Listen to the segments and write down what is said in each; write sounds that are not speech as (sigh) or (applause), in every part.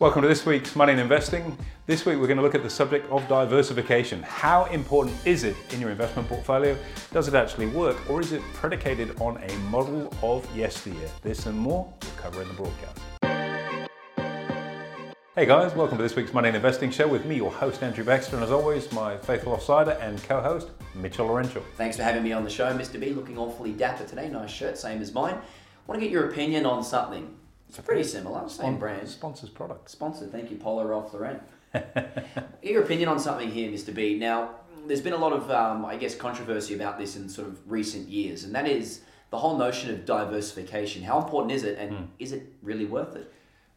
Welcome to this week's Money and Investing. This week we're going to look at the subject of diversification. How important is it in your investment portfolio? Does it actually work or is it predicated on a model of yesteryear? This and more we'll cover in the broadcast. Hey guys, welcome to this week's Money and Investing show with me, your host Andrew Baxter, and as always, my faithful offsider and co-host Mitchell Laurential. Thanks for having me on the show, Mr. B. Looking awfully dapper today. Nice shirt, same as mine. Want to get your opinion on something it's pretty similar, same Spon- brand. Sponsors product. Sponsored, thank you, Polo Ralph Lauren. (laughs) Your opinion on something here, Mr. B. Now, there's been a lot of, um, I guess, controversy about this in sort of recent years, and that is the whole notion of diversification. How important is it, and Hmm. is it really worth it?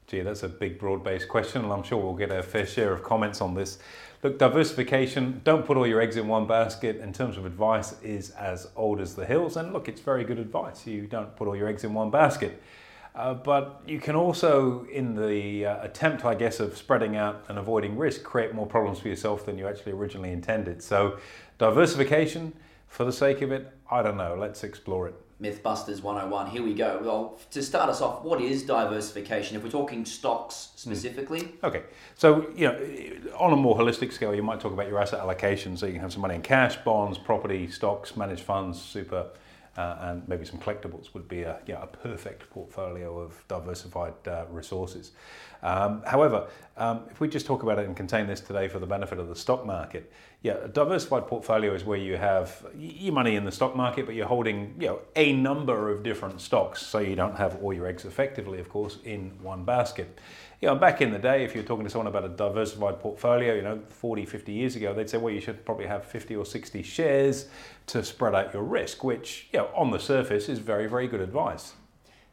Gee, that's a big, broad based question, and I'm sure we'll get a fair share of comments on this. Look, diversification, don't put all your eggs in one basket in terms of advice, is as old as the hills. And look, it's very good advice. You don't put all your eggs in one basket. Uh, but you can also, in the uh, attempt, I guess, of spreading out and avoiding risk, create more problems for yourself than you actually originally intended. So, diversification, for the sake of it, I don't know. Let's explore it. Mythbusters 101, here we go. Well, to start us off, what is diversification? If we're talking stocks specifically, Okay, so you know, on a more holistic scale, you might talk about your asset allocation. So you can have some money in cash, bonds, property, stocks, managed funds, super, uh, and maybe some collectibles would be a, you know, a perfect portfolio of diversified uh, resources. Um, however, um, if we just talk about it and contain this today for the benefit of the stock market, yeah, a diversified portfolio is where you have your money in the stock market, but you're holding you know a number of different stocks, so you don't have all your eggs effectively, of course, in one basket. You know, back in the day, if you're talking to someone about a diversified portfolio, you know, 40, 50 years ago, they'd say, well, you should probably have 50 or 60 shares to spread out your risk, which, you know, on the surface is very, very good advice.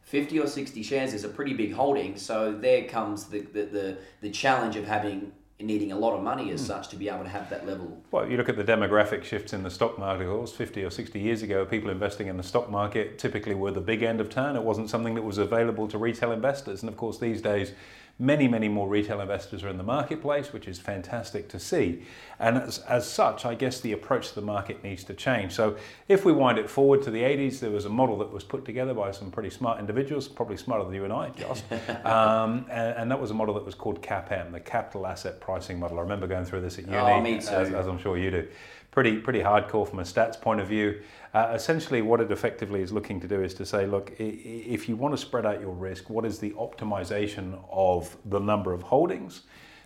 50 or 60 shares is a pretty big holding, so there comes the, the, the, the challenge of having needing a lot of money Hmm. as such to be able to have that level. Well, you look at the demographic shifts in the stock market, of course, 50 or 60 years ago, people investing in the stock market typically were the big end of town. It wasn't something that was available to retail investors. And of course, these days, many, many more retail investors are in the marketplace, which is fantastic to see. And as, as such, I guess the approach to the market needs to change. So if we wind it forward to the 80s, there was a model that was put together by some pretty smart individuals, probably smarter than you and I, Josh. (laughs) um, and, and that was a model that was called CAPM, the Capital Asset Pricing Model. I remember going through this at uni, Oh, me too. As, as I'm sure you do. Pretty, pretty hardcore from a stats point of view. Uh, essentially, what it effectively is looking to do is to say, look, if you want to spread out your risk, what is the optimization of the number of holdings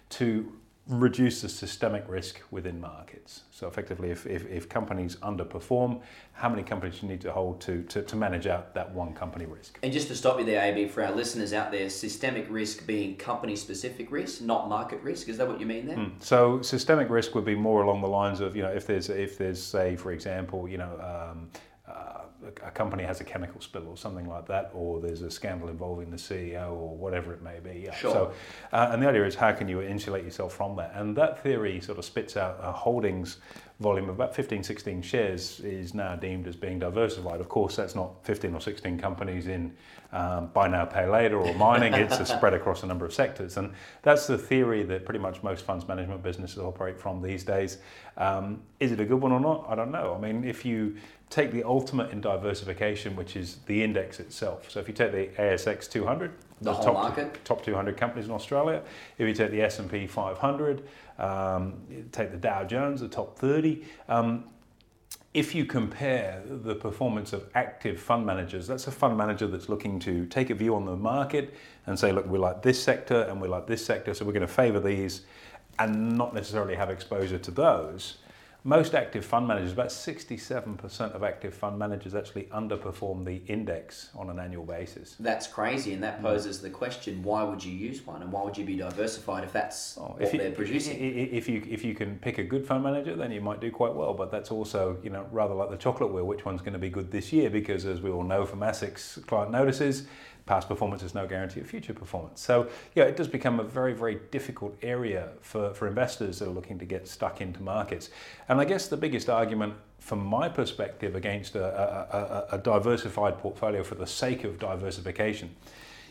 to reduce the systemic risk within markets? So, effectively, if, if, if companies underperform, how many companies you need to hold to, to, to manage out that one company risk? And just to stop you there, AB, for our listeners out there, systemic risk being company specific risk, not market risk. Is that what you mean there? So systemic risk would be more along the lines of you know if there's if there's say for example you know um, uh, a company has a chemical spill or something like that, or there's a scandal involving the CEO or whatever it may be. Yeah. Sure. So, uh, and the idea is how can you insulate yourself from that? And that theory sort of spits out a holdings volume of about 15, 16 shares is now deemed as being diversified. Of course, that's not 15 or 16 companies in um, buy now, pay later or mining. it's a spread across a number of sectors. And that's the theory that pretty much most funds management businesses operate from these days. Um, is it a good one or not? I don't know. I mean, if you take the ultimate in diversification, which is the index itself. So if you take the ASX 200, The whole top, market? top 200 companies in Australia. If you take the S&P 500, um, take the Dow Jones, the top 30. Um, if you compare the performance of active fund managers, that's a fund manager that's looking to take a view on the market and say, look, we like this sector and we like this sector, so we're going to favour these and not necessarily have exposure to those. Most active fund managers, about 67% of active fund managers actually underperform the index on an annual basis. That's crazy, and that mm. poses the question: Why would you use one, and why would you be diversified if that's Oh, what you, they're producing? If you if you can pick a good fund manager, then you might do quite well. But that's also you know rather like the chocolate wheel. Which one's going to be good this year? Because as we all know from ASIC's client notices, past performance is no guarantee of future performance. So yeah, it does become a very very difficult area for for investors that are looking to get stuck into markets. And I guess the biggest argument from my perspective against a, a, a, a diversified portfolio for the sake of diversification,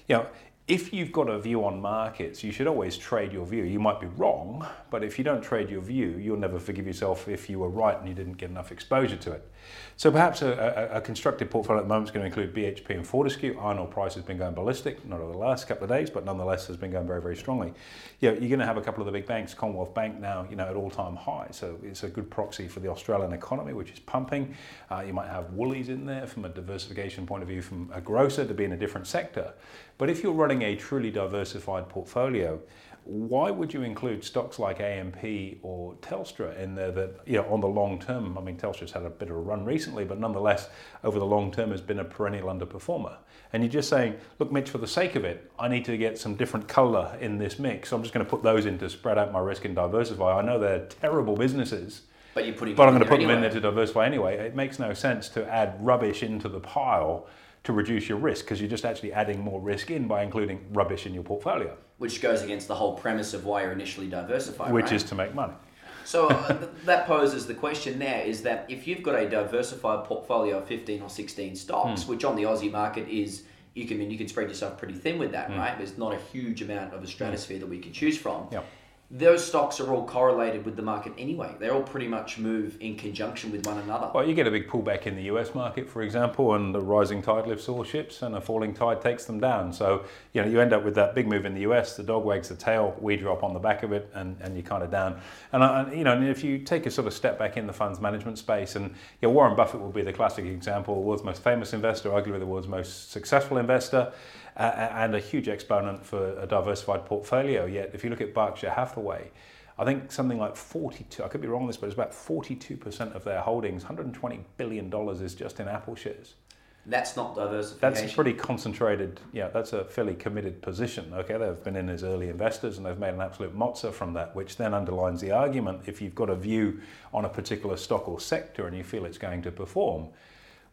you know, if you've got a view on markets, you should always trade your view. You might be wrong, but if you don't trade your view, you'll never forgive yourself if you were right and you didn't get enough exposure to it. So perhaps a, a, a constructive portfolio at the moment is going to include BHP and Fortescue. Iron ore price has been going ballistic, not over the last couple of days, but nonetheless has been going very, very strongly. You know, you're going to have a couple of the big banks, Commonwealth Bank now, you know, at all-time high. So it's a good proxy for the Australian economy, which is pumping. Uh, you might have Woolies in there from a diversification point of view from a grocer to be in a different sector. But if you're running a truly diversified portfolio, why would you include stocks like AMP or Telstra in there that, you know, on the long term, I mean, Telstra's had a bit of a run recently, but nonetheless, over the long term has been a perennial underperformer. And you're just saying, look, Mitch, for the sake of it, I need to get some different colour in this mix. So I'm just going to put those in to spread out my risk and diversify. I know they're terrible businesses. But you're putting But I'm going to put anyway. them in there to diversify anyway. It makes no sense to add rubbish into the pile to reduce your risk because you're just actually adding more risk in by including rubbish in your portfolio, which goes against the whole premise of why you're initially diversified. which right? is to make money. So uh, th- that poses the question there is that if you've got a diversified portfolio of 15 or 16 stocks, which on the Aussie market is, you can, I mean, you can spread yourself pretty thin with that, right? There's not a huge amount of a stratosphere that we can choose from. Yep. Those stocks are all correlated with the market anyway. They all pretty much move in conjunction with one another. Well, you get a big pullback in the US market, for example, and the rising tide lifts all ships and a falling tide takes them down. So, you know, you end up with that big move in the US, the dog wags the tail, we drop on the back of it, and, and you're kind of down. And, uh, you know, and if you take a sort of step back in the funds management space, and you know, Warren Buffett will be the classic example, world's most famous investor, arguably the world's most successful investor. Uh, and a huge exponent for a diversified portfolio. Yet, if you look at Berkshire Hathaway, I think something like 42, I could be wrong on this, but it's about 42% of their holdings, $120 billion is just in Apple shares. That's not diversification. That's a pretty concentrated, yeah, that's a fairly committed position. Okay, they've been in as early investors and they've made an absolute mozza from that, which then underlines the argument if you've got a view on a particular stock or sector and you feel it's going to perform,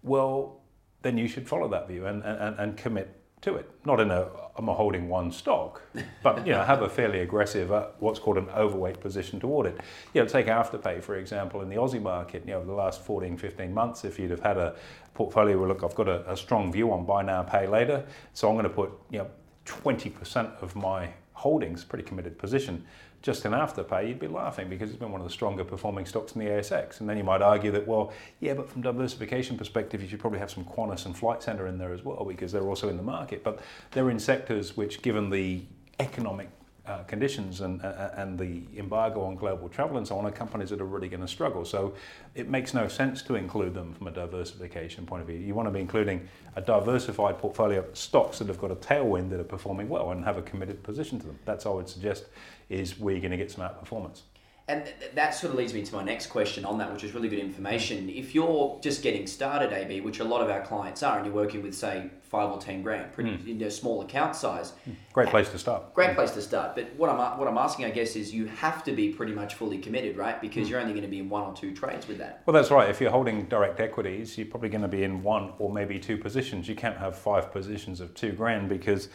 well, then you should follow that view and, and, and commit to it. Not in a I'm holding one stock, but you know have a fairly aggressive uh, what's called an overweight position toward it. You know, take Afterpay for example in the Aussie market. You know, the last 14, 15 months, if you'd have had a portfolio where look, I've got a, a strong view on buy now, pay later, so I'm going to put you know 20% of my holdings, pretty committed position, just in Afterpay, you'd be laughing because it's been one of the stronger performing stocks in the ASX. And then you might argue that, well, yeah, but from diversification perspective, you should probably have some Qantas and Flight Centre in there as well because they're also in the market. But they're in sectors which, given the economic uh, conditions and, uh, and the embargo on global travel and so on are companies that are really going to struggle. So it makes no sense to include them from a diversification point of view. You want to be including a diversified portfolio of stocks that have got a tailwind that are performing well and have a committed position to them. That's I would suggest is where you're going to get some outperformance. And th- that sort of leads me to my next question on that, which is really good information. If you're just getting started, AB, which a lot of our clients are, and you're working with, say, five or ten grand, pretty Hmm. you know, small account size, Great place to start. great place to start. But what I'm what I'm asking, I guess, is you have to be pretty much fully committed, right? Because Hmm. you're only going to be in one or two trades with that. Well, that's right. If you're holding direct equities, you're probably going to be in one or maybe two positions. You can't have five positions of two grand because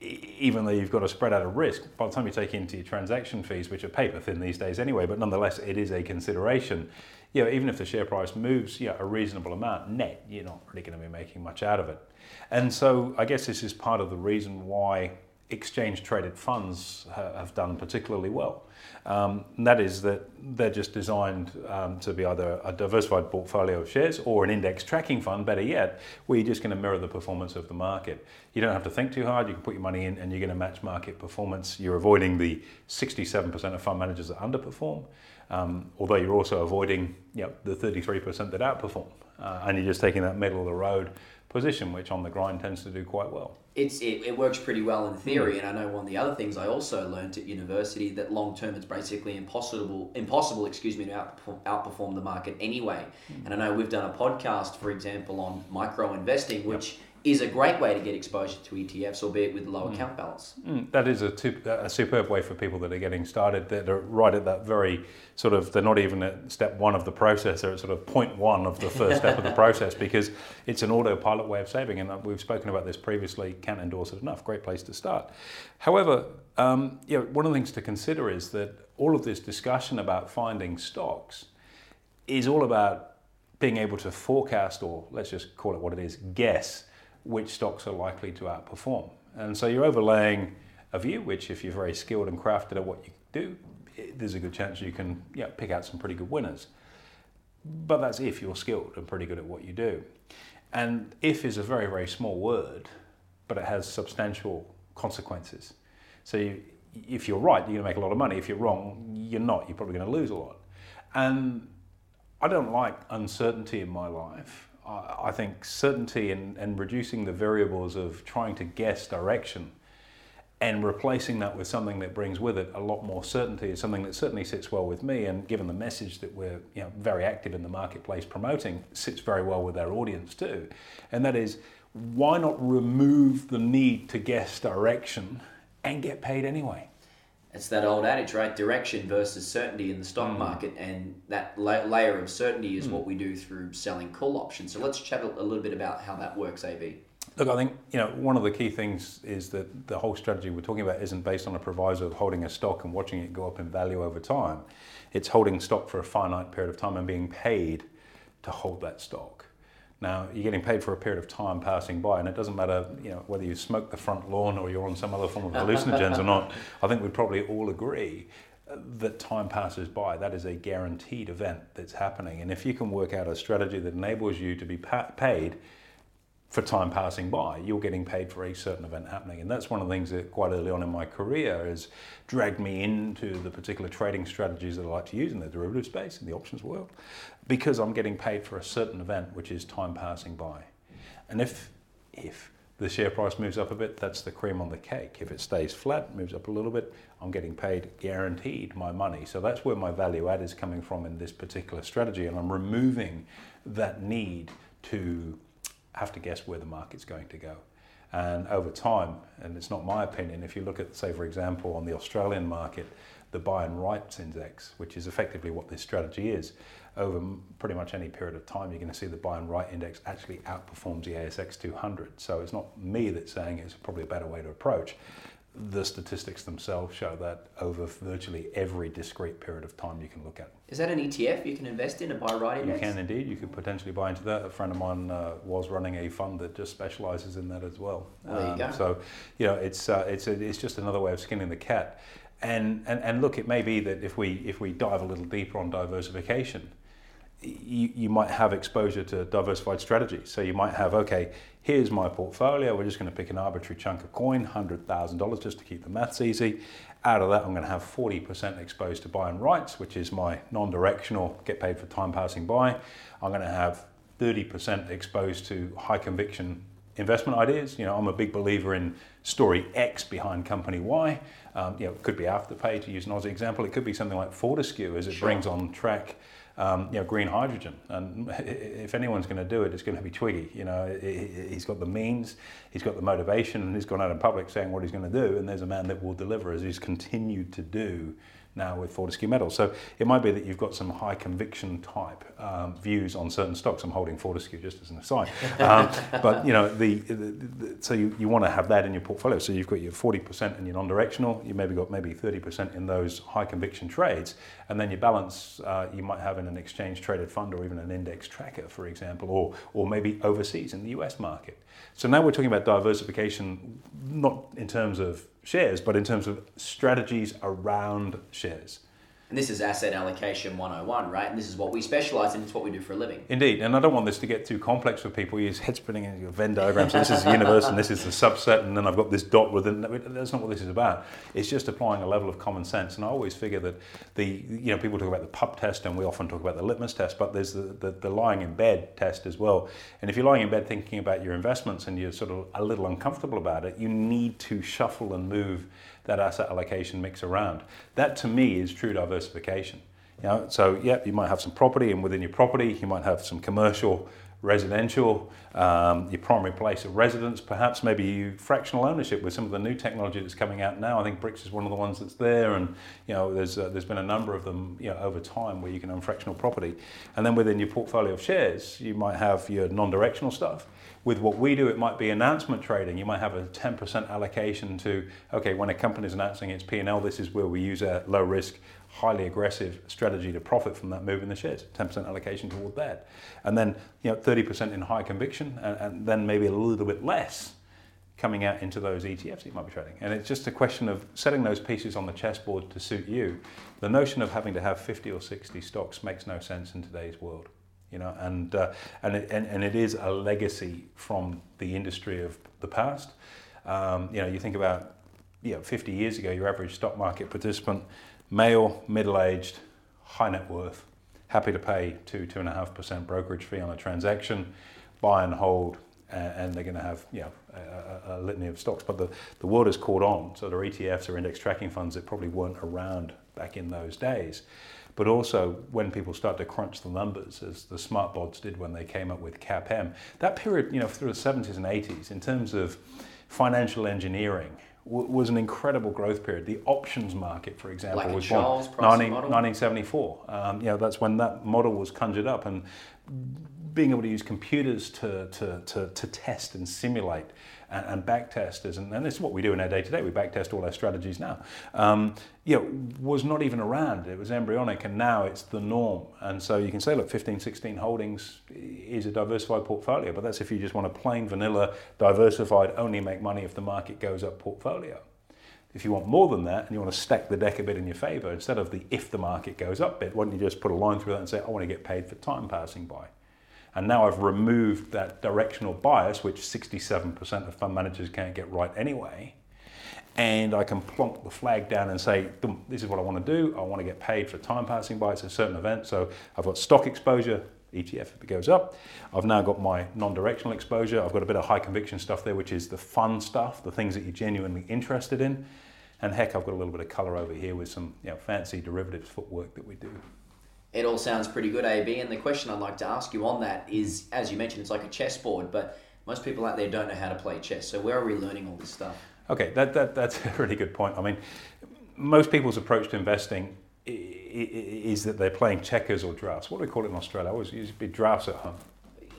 even though you've got to spread out a risk, by the time you take into your transaction fees, which are paper thin these days anyway, but nonetheless, it is a consideration. You know, even if the share price moves you know, a reasonable amount net, you're not really going to be making much out of it. And so I guess this is part of the reason why exchange traded funds ha- have done particularly well. Um, that is that they're just designed um, to be either a diversified portfolio of shares or an index tracking fund, better yet, where you're just going to mirror the performance of the market. You don't have to think too hard, you can put your money in and you're going to match market performance. You're avoiding the 67% of fund managers that underperform, um, although you're also avoiding you know, the 33% that outperform. Uh, and you're just taking that middle of the road position, which on the grind tends to do quite well. It's it, it works pretty well in theory, and I know one of the other things I also learned at university that long term it's basically impossible impossible excuse me to outperform, outperform the market anyway. Hmm. And I know we've done a podcast, for example, on micro investing, which is a great way to get exposure to ETFs, albeit with low account balance. Mm, that is a, a superb way for people that are getting started. That are right at that very sort of. They're not even at step one of the process. They're at sort of point one of the first step of the (laughs) process because it's an autopilot way of saving. And uh, we've spoken about this previously. Can't endorse it enough. Great place to start. However, um, you know, one of the things to consider is that all of this discussion about finding stocks is all about being able to forecast, or let's just call it what it is, guess which stocks are likely to outperform. And so you're overlaying a view, which if you're very skilled and crafted at what you do, it, there's a good chance you can yeah, pick out some pretty good winners. But that's if you're skilled and pretty good at what you do. And if is a very, very small word, but it has substantial consequences. So you, if you're right, you're going to make a lot of money. If you're wrong, you're not. You're probably going to lose a lot. And I don't like uncertainty in my life. I, think certainty and, and reducing the variables of trying to guess direction and replacing that with something that brings with it a lot more certainty is something that certainly sits well with me. And given the message that we're you know, very active in the marketplace promoting sits very well with our audience too. And that is why not remove the need to guess direction and get paid anyway it's that old adage, right? Direction versus certainty in the stock mm. market, and that la- layer of certainty is mm. what we do through selling call options. So let's chat a little bit about how that works, AB. Look, I think you know one of the key things is that the whole strategy we're talking about isn't based on a proviso of holding a stock and watching it go up in value over time. It's holding stock for a finite period of time and being paid to hold that stock. Now you're getting paid for a period of time passing by, and it doesn't matter, you know, whether you smoke the front lawn or you're on some other form of hallucinogens or not. I think we'd probably all agree uh, that time passes by. That is a guaranteed event that's happening, and if you can work out a strategy that enables you to be pa- paid for time passing by, you're getting paid for a certain event happening. And that's one of the things that quite early on in my career has dragged me into the particular trading strategies that I like to use in the derivative space, in the options world, because I'm getting paid for a certain event, which is time passing by. And if, if the share price moves up a bit, that's the cream on the cake. If it stays flat, moves up a little bit, I'm getting paid guaranteed my money. So that's where my value add is coming from in this particular strategy. And I'm removing that need to have to guess where the market's going to go. And over time, and it's not my opinion, if you look at, say, for example, on the Australian market, the buy and writes index, which is effectively what this strategy is, over pretty much any period of time, you're going to see the buy and write index actually outperforms the ASX 200. So it's not me that's saying it's probably a better way to approach the statistics themselves show that over virtually every discrete period of time you can look at. Is that an ETF you can invest in, a buy write index? You can indeed. You could potentially buy into that. A friend of mine uh, was running a fund that just specialises in that as well. well there you um, go. So, you know, it's uh, it's a, it's just another way of skinning the cat. And, and and look, it may be that if we if we dive a little deeper on diversification, you, you might have exposure to diversified strategies. So you might have, okay, here's my portfolio. We're just going to pick an arbitrary chunk of coin, $100,000 just to keep the maths easy. Out of that, I'm going to have 40% exposed to buy and writes, which is my non directional, get paid for time passing by. I'm going to have 30% exposed to high conviction investment ideas. You know, I'm a big believer in story X behind company Y. Um, you know, it could be Afterpay to use an Aussie example. It could be something like Fortescue as it sure. brings on track um, you know, green hydrogen. And (laughs) if anyone's going to do it, it's going to be Twiggy. You know, he's got the means, he's got the motivation, and he's gone out in public saying what he's going to do. And there's a man that will deliver, as he's continued to do now with Fortescue Metals. So it might be that you've got some high conviction type um, views on certain stocks. I'm holding Fortescue just as an aside. (laughs) Um, but you know, the, the, the so you, you want to have that in your portfolio. So you've got your 40% in your non-directional. You maybe got maybe 30% in those high conviction trades, and then your balance uh, you might have in an exchange traded fund or even an index tracker, for example, or or maybe overseas in the US market. So now we're talking about diversification, not in terms of shares, but in terms of strategies around shares. And this is asset allocation 101, right? And this is what we specialize in, it's what we do for a living. Indeed. And I don't want this to get too complex for people. You use head spinning in your Venn diagram. So this is the universe and this is the subset, and then I've got this dot within. That's not what this is about. It's just applying a level of common sense. And I always figure that the, you know, people talk about the pub test and we often talk about the litmus test, but there's the, the, the lying in bed test as well. And if you're lying in bed thinking about your investments and you're sort of a little uncomfortable about it, you need to shuffle and move that asset allocation mix around. That to me is true diversification. You know, so yeah, you might have some property, and within your property, you might have some commercial, residential, um, your primary place of residence, perhaps maybe you fractional ownership with some of the new technology that's coming out now. I think BrickX is one of the ones that's there, and you know, there's uh, there's been a number of them, you know, over time where you can own fractional property, and then within your portfolio of shares, you might have your non-directional stuff with what we do, it might be announcement trading. You might have a 10% allocation to, okay, when a company is announcing its P&L, this is where we use a low risk, highly aggressive strategy to profit from that move in the shares. 10% allocation toward that. And then, you know, 30% in high conviction, and, and then maybe a little bit less coming out into those ETFs you might be trading. And it's just a question of setting those pieces on the chessboard to suit you. The notion of having to have 50 or 60 stocks makes no sense in today's world. You know, and, uh, and, it, and, and it is a legacy from the industry of the past. Um, you know, you think about you know, 50 years ago, your average stock market participant, male, middle-aged, high net worth, happy to pay two, two and a half percent brokerage fee on a transaction, buy and hold, and they're going to have you know, a, a, litany of stocks. But the, the world has caught on, so there are ETFs or index tracking funds that probably weren't around back in those days. But also, when people start to crunch the numbers, as the smart bots did when they came up with CAPM, that period, you know, through the 70s and 80s, in terms of financial engineering, was an incredible growth period. The options market, for example, like was born 19, 1974. Um, you know, that's when that model was conjured up, and being able to use computers to, to, to, to test and simulate and, and back testers, and, and, this is what we do in our day to day. We back test all our strategies now. Um, you know, was not even around. It was embryonic, and now it's the norm. And so you can say, look, 15, 16 holdings is a diversified portfolio, but that's if you just want a plain vanilla, diversified, only make money if the market goes up portfolio. If you want more than that and you want to stack the deck a bit in your favor, instead of the if the market goes up bit, why don't you just put a line through that and say, I want to get paid for time passing by? And now I've removed that directional bias, which 67% of fund managers can't get right anyway. And I can plonk the flag down and say, this is what I want to do. I want to get paid for time passing by. It's a certain event. So I've got stock exposure, ETF if it goes up. I've now got my non-directional exposure. I've got a bit of high conviction stuff there, which is the fun stuff, the things that you're genuinely interested in. And heck, I've got a little bit of color over here with some you know, fancy derivatives footwork that we do. It all sounds pretty good, AB. And the question I'd like to ask you on that is, as you mentioned, it's like a chessboard, but most people out there don't know how to play chess. So where are we learning all this stuff? Okay, that, that, that's a really good point. I mean, most people's approach to investing is that they're playing checkers or drafts. What do we call it in Australia? I always used to be drafts at home.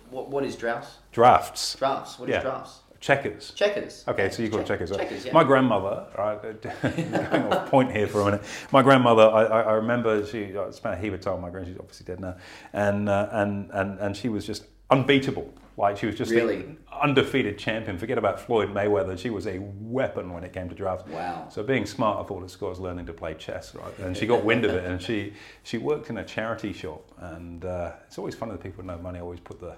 What, what is drafts? Drafts. Drafts. What is yeah. drafts? Checkers. Checkers. Okay, so you call Check- checkers. Checkers, yeah. My grandmother, right, (laughs) going off point here for a minute. My grandmother, I, I remember she I spent a heap of time with my grandmother, she's obviously dead now, and, uh, and, and, and she was just unbeatable. Like she was just really? undefeated champion. Forget about Floyd Mayweather. She was a weapon when it came to drafts. Wow. So being smart, I thought school was learning to play chess, right? And she got wind of it, and she she worked in a charity shop. And uh, it's always funny that people with no money always put the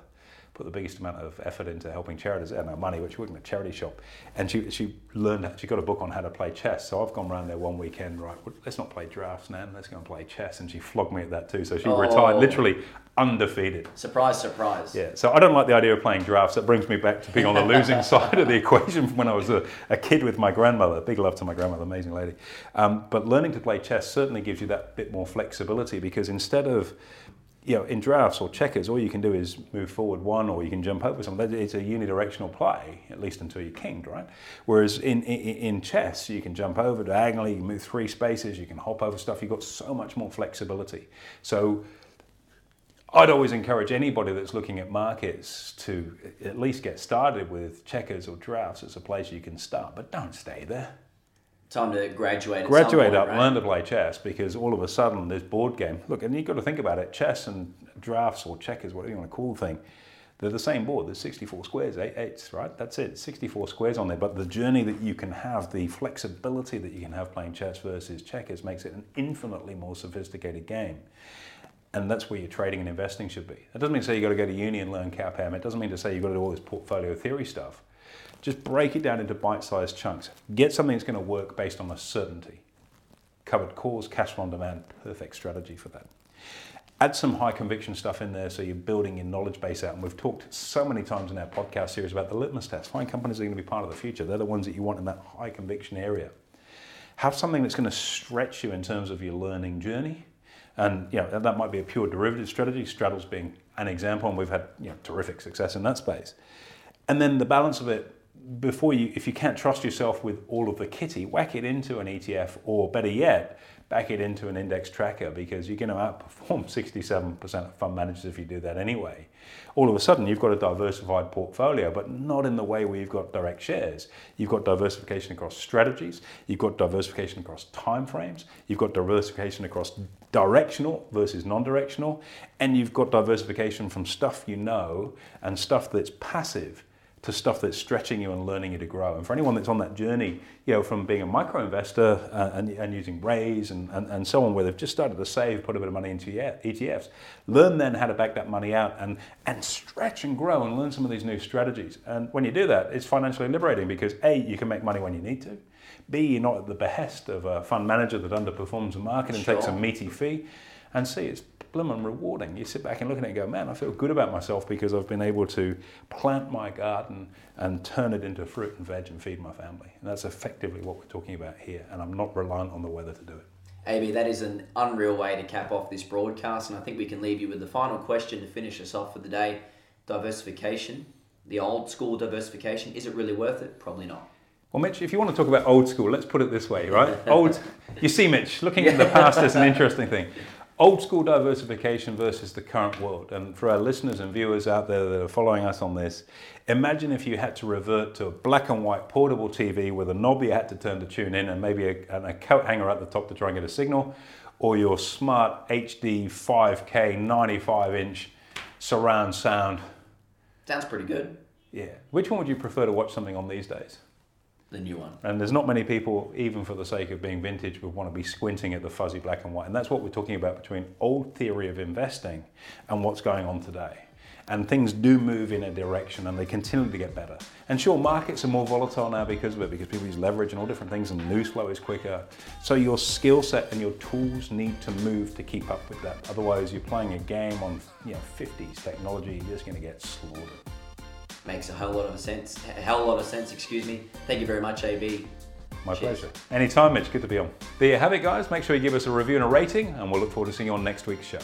put the biggest amount of effort into helping charities earn our money, which worked in a charity shop. And she, she learned, she got a book on how to play chess. So I've gone around there one weekend, right, let's not play drafts, Nan, let's go and play chess. And she flogged me at that too. So she oh. retired literally undefeated. Surprise, surprise. Yeah, so I don't like the idea of playing drafts. That brings me back to being on the losing (laughs) side of the equation from when I was a, a, kid with my grandmother. Big love to my grandmother, amazing lady. Um, but learning to play chess certainly gives you that bit more flexibility because instead of you know, in drafts or checkers, all you can do is move forward one or you can jump over something. It's a unidirectional play, at least until you're kinged, right? Whereas in, in, in chess, you can jump over diagonally, you move three spaces, you can hop over stuff. You've got so much more flexibility. So I'd always encourage anybody that's looking at markets to at least get started with checkers or drafts. It's a place you can start, but don't stay there time to graduate. Graduate up, right? learn to play chess because all of a sudden this board game. Look, and you've got to think about it. Chess and drafts or checkers, whatever you want to call the thing, they're the same board. There's 64 squares, eight eights, right? That's it. 64 squares on there. But the journey that you can have, the flexibility that you can have playing chess versus checkers, makes it an infinitely more sophisticated game. And that's where your trading and investing should be. That doesn't mean to say you've got to go to uni and learn CAPM. It doesn't mean to say you've got to do all this portfolio theory stuff. Just break it down into bite-sized chunks. Get something that's going to work based on a certainty. Covered calls, cash on demand, perfect strategy for that. Add some high conviction stuff in there so you're building your knowledge base out. And we've talked so many times in our podcast series about the litmus test. Find companies that are going to be part of the future. They're the ones that you want in that high conviction area. Have something that's going to stretch you in terms of your learning journey. And you know, that might be a pure derivative strategy, straddles being an example, and we've had you know, terrific success in that space. And then the balance of it before you, if you can't trust yourself with all of the kitty, whack it into an ETF or better yet, back it into an index tracker because you're going to outperform (laughs) 67% of fund managers if you do that anyway. All of a sudden, you've got a diversified portfolio, but not in the way where you've got direct shares. You've got diversification across strategies, you've got diversification across timeframes, you've got diversification across directional versus non directional, and you've got diversification from stuff you know and stuff that's passive to stuff that's stretching you and learning you to grow. And for anyone that's on that journey, you know, from being a micro investor uh, and, and using Raiz and, and, and so on, where they've just started to save, put a bit of money into ETFs, learn then how to back that money out and, and stretch and grow and learn some of these new strategies. And when you do that, it's financially liberating because A, you can make money when you need to. B, you're not at the behest of a fund manager that underperforms the market and sure. takes a meaty fee. And C, it's blooming rewarding. You sit back and look at it and go, man, I feel good about myself because I've been able to plant my garden and turn it into fruit and veg and feed my family. And that's effectively what we're talking about here. And I'm not reliant on the weather to do it. AB, that is an unreal way to cap off this broadcast. And I think we can leave you with the final question to finish us off for the day diversification, the old school diversification. Is it really worth it? Probably not. Well, Mitch, if you want to talk about old school, let's put it this way, right? Old, (laughs) you see, Mitch, looking in the past is an interesting thing old school diversification versus the current world. And for our listeners and viewers out there that are following us on this, imagine if you had to revert to a black and white portable TV with a knob you had to turn to tune in and maybe a, and a coat hanger at the top to try and get a signal, or your smart HD 5K 95 inch surround sound. Sounds pretty good. Yeah. Which one would you prefer to watch something on these days? The new one. And there's not many people, even for the sake of being vintage, would want to be squinting at the fuzzy black and white. And that's what we're talking about between old theory of investing and what's going on today. And things do move in a direction and they continue to get better. And sure, markets are more volatile now because of it, because people use leverage and all different things and news flow is quicker. So your skill set and your tools need to move to keep up with that. Otherwise, you're playing a game on you know, 50s technology, you're just going to get slaughtered makes a whole lot of sense. A hell lot of sense, excuse me. Thank you very much, AB. My Cheers. pleasure. Anytime, Mitch. Good to be on. There you have it, guys. Make sure you give us a review and a rating, and we'll look forward to seeing you on next week's show.